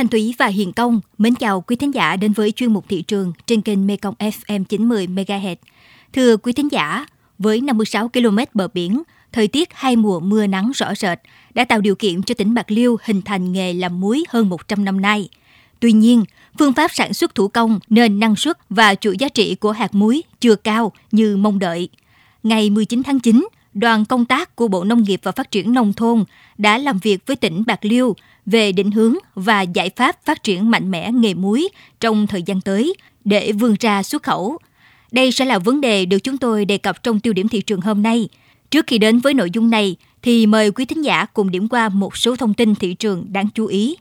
Thanh Thúy và Hiền Công mến chào quý thính giả đến với chuyên mục thị trường trên kênh Mekong FM 90 MHz. Thưa quý thính giả, với 56 km bờ biển, thời tiết hai mùa mưa nắng rõ rệt đã tạo điều kiện cho tỉnh Bạc Liêu hình thành nghề làm muối hơn 100 năm nay. Tuy nhiên, phương pháp sản xuất thủ công nên năng suất và chuỗi giá trị của hạt muối chưa cao như mong đợi. Ngày 19 tháng 9, đoàn công tác của Bộ Nông nghiệp và Phát triển Nông thôn đã làm việc với tỉnh Bạc Liêu về định hướng và giải pháp phát triển mạnh mẽ nghề muối trong thời gian tới để vươn ra xuất khẩu. Đây sẽ là vấn đề được chúng tôi đề cập trong tiêu điểm thị trường hôm nay. Trước khi đến với nội dung này, thì mời quý thính giả cùng điểm qua một số thông tin thị trường đáng chú ý.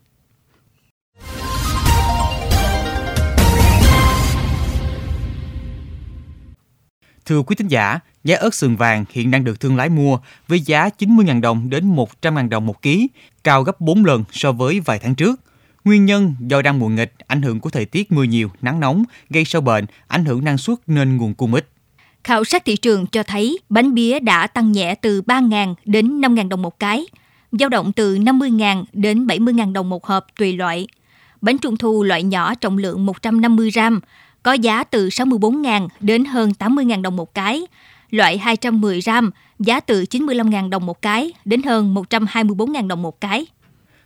Thưa quý thính giả, giá ớt sườn vàng hiện đang được thương lái mua với giá 90.000 đồng đến 100.000 đồng một ký, cao gấp 4 lần so với vài tháng trước. Nguyên nhân do đang mùa nghịch, ảnh hưởng của thời tiết mưa nhiều, nắng nóng, gây sâu bệnh, ảnh hưởng năng suất nên nguồn cung ít. Khảo sát thị trường cho thấy bánh bía đã tăng nhẹ từ 3.000 đến 5.000 đồng một cái, dao động từ 50.000 đến 70.000 đồng một hộp tùy loại. Bánh trung thu loại nhỏ trọng lượng 150 gram có giá từ 64.000 đến hơn 80.000 đồng một cái. Loại 210 gram giá từ 95.000 đồng một cái đến hơn 124.000 đồng một cái.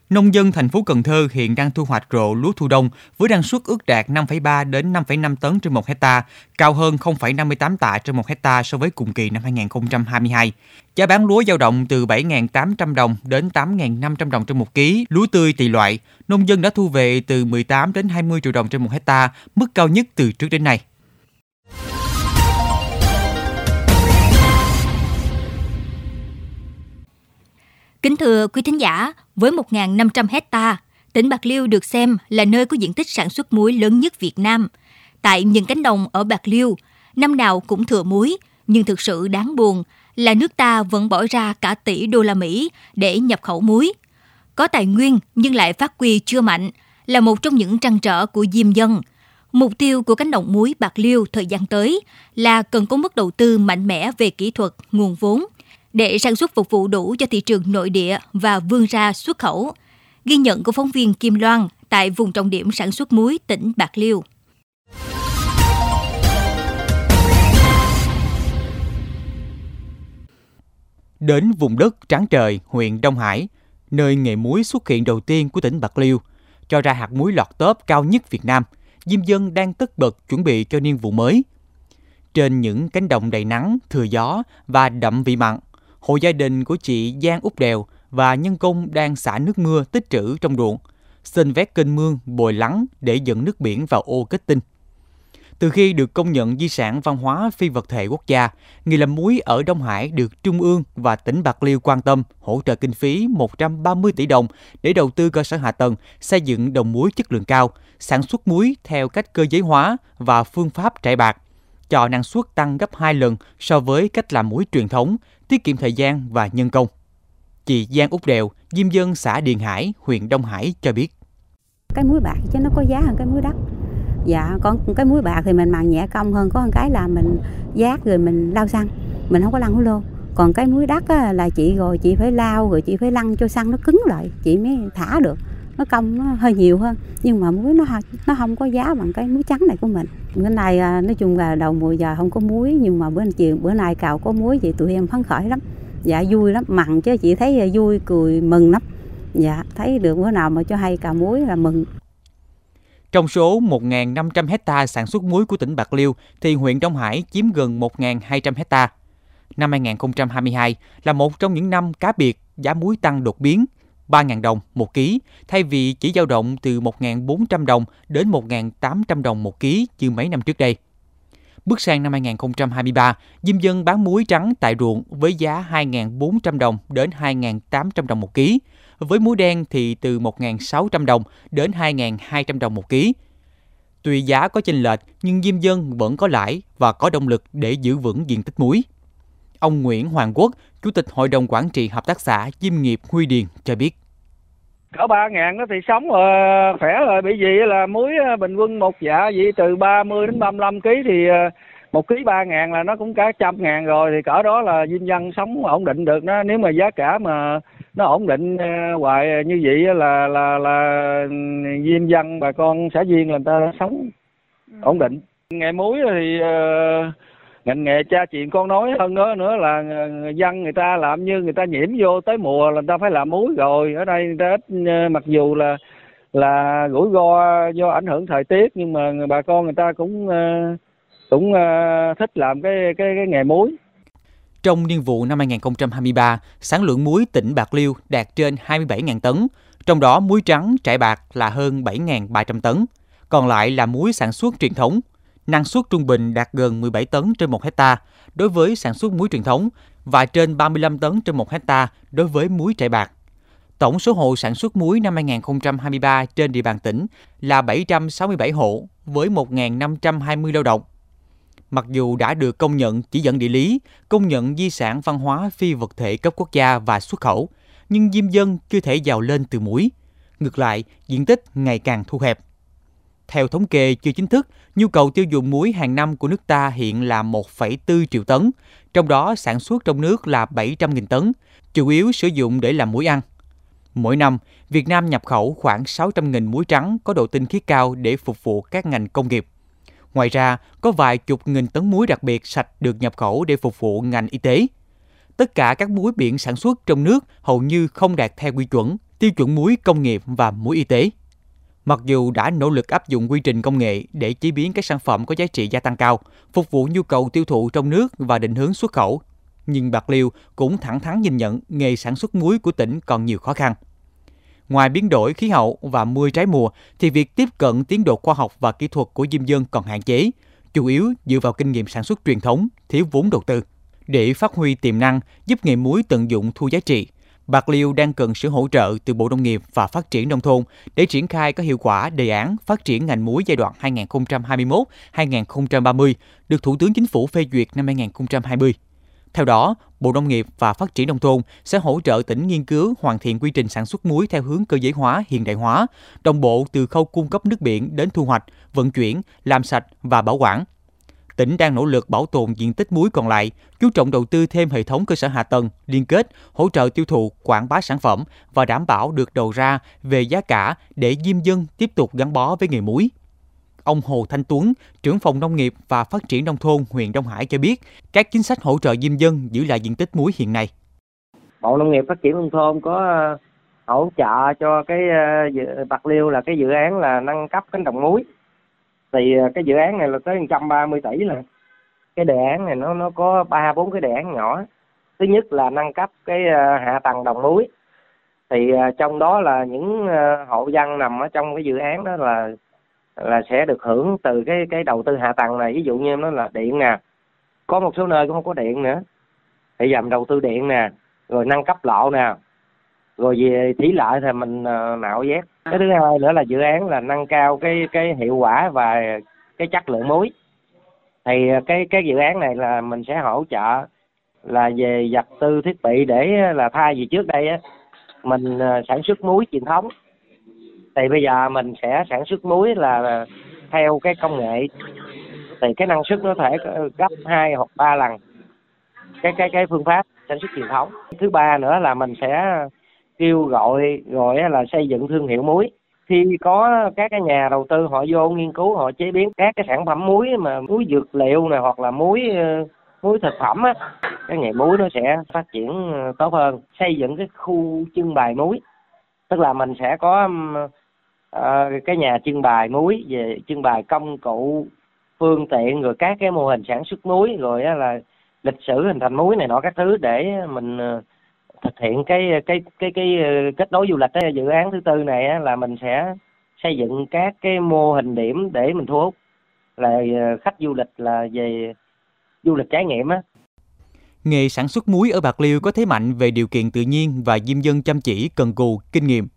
Nông dân thành phố Cần Thơ hiện đang thu hoạch rộ lúa thu đông với năng suất ước đạt 5,3 đến 5,5 tấn trên 1 hecta, cao hơn 0,58 tạ trên 1 hecta so với cùng kỳ năm 2022. Giá bán lúa dao động từ 7.800 đồng đến 8.500 đồng trên một ký, lúa tươi tùy loại. Nông dân đã thu về từ 18 đến 20 triệu đồng trên một hecta, mức cao nhất từ trước đến nay. Kính thưa quý thính giả, với 1.500 hecta, tỉnh Bạc Liêu được xem là nơi có diện tích sản xuất muối lớn nhất Việt Nam. Tại những cánh đồng ở Bạc Liêu, năm nào cũng thừa muối, nhưng thực sự đáng buồn là nước ta vẫn bỏ ra cả tỷ đô la Mỹ để nhập khẩu muối. Có tài nguyên nhưng lại phát huy chưa mạnh là một trong những trăn trở của diêm dân. Mục tiêu của cánh đồng muối Bạc Liêu thời gian tới là cần có mức đầu tư mạnh mẽ về kỹ thuật, nguồn vốn để sản xuất phục vụ đủ cho thị trường nội địa và vươn ra xuất khẩu. Ghi nhận của phóng viên Kim Loan tại vùng trọng điểm sản xuất muối tỉnh Bạc Liêu. Đến vùng đất trắng trời, huyện Đông Hải, nơi nghề muối xuất hiện đầu tiên của tỉnh Bạc Liêu, cho ra hạt muối lọt tớp cao nhất Việt Nam, diêm dân đang tất bật chuẩn bị cho niên vụ mới. Trên những cánh đồng đầy nắng, thừa gió và đậm vị mặn, hộ gia đình của chị Giang Úc Đèo và nhân công đang xả nước mưa tích trữ trong ruộng, xin vét kênh mương bồi lắng để dẫn nước biển vào ô kết tinh. Từ khi được công nhận di sản văn hóa phi vật thể quốc gia, nghề làm muối ở Đông Hải được Trung ương và tỉnh Bạc Liêu quan tâm hỗ trợ kinh phí 130 tỷ đồng để đầu tư cơ sở hạ tầng, xây dựng đồng muối chất lượng cao, sản xuất muối theo cách cơ giới hóa và phương pháp trải bạc, cho năng suất tăng gấp 2 lần so với cách làm muối truyền thống, tiết kiệm thời gian và nhân công. Chị Giang Úc Đèo, diêm dân xã Điền Hải, huyện Đông Hải cho biết. Cái muối bạc chứ nó có giá hơn cái muối đất. Dạ, còn cái muối bạc thì mình màng nhẹ công hơn, có một cái là mình giác rồi mình lau xăng, mình không có lăn hú lô. Còn cái muối đất á, là chị rồi chị phải lau rồi chị phải lăn cho xăng nó cứng lại, chị mới thả được nó công nó hơi nhiều hơn. Nhưng mà muối nó nó không có giá bằng cái muối trắng này của mình. Bữa nay à, nói chung là đầu mùa giờ không có muối nhưng mà bữa chiều bữa nay cào có muối vậy tụi em phấn khởi lắm. Dạ vui lắm. Mặn chứ chị thấy à, vui cười mừng lắm. Dạ thấy được bữa nào mà cho hay cào muối là mừng. Trong số 1.500 hecta sản xuất muối của tỉnh Bạc Liêu, thì huyện Đông Hải chiếm gần 1.200 hecta. Năm 2022 là một trong những năm cá biệt giá muối tăng đột biến, 3.000 đồng một ký, thay vì chỉ dao động từ 1.400 đồng đến 1.800 đồng một ký như mấy năm trước đây. Bước sang năm 2023, diêm dân bán muối trắng tại ruộng với giá 2.400 đồng đến 2.800 đồng một ký, với muối đen thì từ 1.600 đồng đến 2.200 đồng một ký. Tuy giá có chênh lệch nhưng diêm dân vẫn có lãi và có động lực để giữ vững diện tích muối. Ông Nguyễn Hoàng Quốc, Chủ tịch Hội đồng Quản trị Hợp tác xã Diêm nghiệp Huy Điền cho biết. Cỡ ba ngàn thì sống rồi, khỏe rồi, bị gì là muối ờ, bình quân một dạ vậy từ 30 đến 35 kg thì ờ, một ký ba ngàn là nó cũng cả trăm ngàn rồi thì cỡ đó là diêm dân sống ổn định được đó nếu mà giá cả mà nó ổn định uh, hoài như vậy là là là diêm dân bà con xã viên là người ta sống ừ. ổn định nghề muối thì uh, ngành nghề cha chuyện con nói hơn nữa nữa là người dân người ta làm như người ta nhiễm vô tới mùa là người ta phải làm muối rồi ở đây người ta ít ờ, mặc dù là là rủi ro do ảnh hưởng thời tiết nhưng mà bà con người ta cũng ờ, cũng ờ, thích làm cái cái cái nghề muối trong niên vụ năm 2023, sản lượng muối tỉnh Bạc Liêu đạt trên 27.000 tấn, trong đó muối trắng trải bạc là hơn 7.300 tấn, còn lại là muối sản xuất truyền thống. Năng suất trung bình đạt gần 17 tấn trên 1 hecta đối với sản xuất muối truyền thống và trên 35 tấn trên 1 hecta đối với muối trại bạc. Tổng số hộ sản xuất muối năm 2023 trên địa bàn tỉnh là 767 hộ với 1.520 lao động mặc dù đã được công nhận chỉ dẫn địa lý, công nhận di sản văn hóa phi vật thể cấp quốc gia và xuất khẩu, nhưng diêm dân chưa thể giàu lên từ muối. Ngược lại, diện tích ngày càng thu hẹp. Theo thống kê chưa chính thức, nhu cầu tiêu dùng muối hàng năm của nước ta hiện là 1,4 triệu tấn, trong đó sản xuất trong nước là 700.000 tấn, chủ yếu sử dụng để làm muối ăn. Mỗi năm, Việt Nam nhập khẩu khoảng 600.000 muối trắng có độ tinh khiết cao để phục vụ các ngành công nghiệp. Ngoài ra, có vài chục nghìn tấn muối đặc biệt sạch được nhập khẩu để phục vụ ngành y tế. Tất cả các muối biển sản xuất trong nước hầu như không đạt theo quy chuẩn, tiêu chuẩn muối công nghiệp và muối y tế. Mặc dù đã nỗ lực áp dụng quy trình công nghệ để chế biến các sản phẩm có giá trị gia tăng cao, phục vụ nhu cầu tiêu thụ trong nước và định hướng xuất khẩu, nhưng Bạc Liêu cũng thẳng thắn nhìn nhận nghề sản xuất muối của tỉnh còn nhiều khó khăn. Ngoài biến đổi khí hậu và mưa trái mùa, thì việc tiếp cận tiến độ khoa học và kỹ thuật của diêm dân còn hạn chế, chủ yếu dựa vào kinh nghiệm sản xuất truyền thống, thiếu vốn đầu tư. Để phát huy tiềm năng, giúp nghề muối tận dụng thu giá trị, Bạc Liêu đang cần sự hỗ trợ từ Bộ Nông nghiệp và Phát triển Nông thôn để triển khai có hiệu quả đề án phát triển ngành muối giai đoạn 2021-2030 được Thủ tướng Chính phủ phê duyệt năm 2020. Theo đó, Bộ Nông nghiệp và Phát triển Nông thôn sẽ hỗ trợ tỉnh nghiên cứu hoàn thiện quy trình sản xuất muối theo hướng cơ giới hóa, hiện đại hóa, đồng bộ từ khâu cung cấp nước biển đến thu hoạch, vận chuyển, làm sạch và bảo quản. Tỉnh đang nỗ lực bảo tồn diện tích muối còn lại, chú trọng đầu tư thêm hệ thống cơ sở hạ tầng, liên kết, hỗ trợ tiêu thụ, quảng bá sản phẩm và đảm bảo được đầu ra về giá cả để diêm dân tiếp tục gắn bó với nghề muối. Ông Hồ Thanh Tuấn, trưởng phòng nông nghiệp và phát triển nông thôn huyện Đông Hải cho biết, các chính sách hỗ trợ diêm dân giữ lại diện tích muối hiện nay. Bộ Nông nghiệp Phát triển nông thôn có ờ, hỗ trợ cho cái ờ, Bạc Liêu là cái dự án là nâng cấp cánh đồng muối. Thì à, cái dự án này là tới 130 tỷ là cái đề án này nó nó có ba, bốn cái đề án nhỏ. Thứ nhất là nâng cấp cái à, hạ tầng đồng núi. Thì à, trong đó là những hộ dân nằm ở trong cái dự án đó là là sẽ được hưởng từ cái cái đầu tư hạ tầng này. Ví dụ như nó là điện nè, có một số nơi cũng không có điện nữa. Thì dầm đầu tư điện nè, rồi nâng cấp lộ nè rồi về thí lợi thì mình ờ, nạo vét. Cái thứ hai nữa là dự án là nâng cao cái cái hiệu quả và cái chất lượng muối. Thì ờ, cái cái dự án này là mình sẽ hỗ trợ là về vật tư thiết bị để ờ, là thay vì trước đây á, mình sản xuất muối truyền thống. Thì bây giờ mình sẽ sản xuất muối là theo cái công nghệ. Thì cái năng suất nó thể gấp hai hoặc ba lần cái cái cái phương pháp sản xuất truyền thống. Thứ ba nữa là mình sẽ kêu gọi gọi là xây dựng thương hiệu muối. Khi có các cái nhà đầu tư họ vô nghiên cứu họ chế biến các cái sản phẩm muối mà muối dược liệu này hoặc là muối ờ, muối thực phẩm á cái nghề muối nó sẽ phát triển ờ, tốt hơn. Xây dựng cái khu trưng bày muối. Tức là mình sẽ có uh, cái nhà trưng bày muối về trưng bày công cụ phương tiện rồi các cái mô hình sản xuất muối rồi á là lịch sử hình thành muối này nọ các thứ để mình uh, thực hiện cái cái cái cái ờ, kết nối du lịch cái dự án thứ tư này á, là mình sẽ xây dựng các cái mô hình điểm để mình thu hút là ờ, khách du lịch là về du lịch trải nghiệm á Nghề sản xuất muối ở Bạc Liêu có thế mạnh về điều kiện tự nhiên và diêm dân chăm chỉ, cần cù, kinh nghiệm.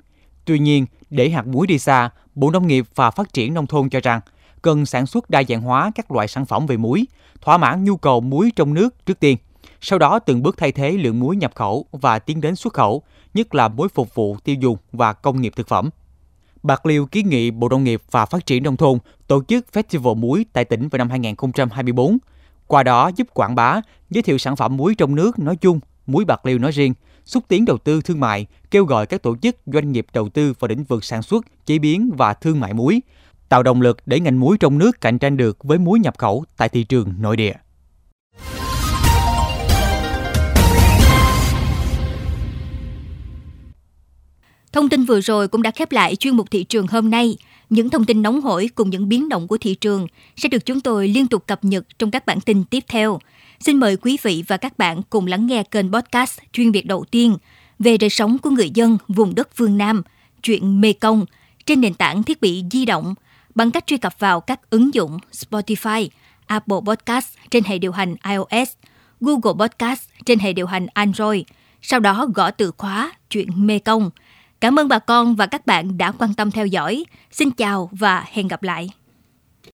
Tuy nhiên, để hạt muối đi xa, Bộ Nông nghiệp và Phát triển Nông thôn cho rằng cần sản xuất đa dạng hóa các loại sản phẩm về muối, thỏa mãn nhu cầu muối trong nước trước tiên. Sau đó từng bước thay thế lượng muối nhập khẩu và tiến đến xuất khẩu, nhất là muối phục vụ tiêu dùng và công nghiệp thực phẩm. Bạc Liêu kiến nghị Bộ Nông nghiệp và Phát triển Nông thôn tổ chức Festival muối tại tỉnh vào năm 2024. Qua đó giúp quảng bá, giới thiệu sản phẩm muối trong nước nói chung, muối Bạc Liêu nói riêng, xúc tiến đầu tư thương mại, kêu gọi các tổ chức doanh nghiệp đầu tư vào lĩnh vực sản xuất, chế biến và thương mại muối, tạo động lực để ngành muối trong nước cạnh tranh được với muối nhập khẩu tại thị trường nội địa. Thông tin vừa rồi cũng đã khép lại chuyên mục thị trường hôm nay. Những thông tin nóng hổi cùng những biến động của thị trường sẽ được chúng tôi liên tục cập nhật trong các bản tin tiếp theo. Xin mời quý vị và các bạn cùng lắng nghe kênh podcast chuyên biệt đầu tiên về đời sống của người dân vùng đất phương Nam, chuyện Mê Công trên nền tảng thiết bị di động bằng cách truy cập vào các ứng dụng Spotify, Apple Podcast trên hệ điều hành iOS, Google Podcast trên hệ điều hành Android, sau đó gõ từ khóa chuyện Mê Công – Cảm ơn bà con và các bạn đã quan tâm theo dõi. Xin chào và hẹn gặp lại.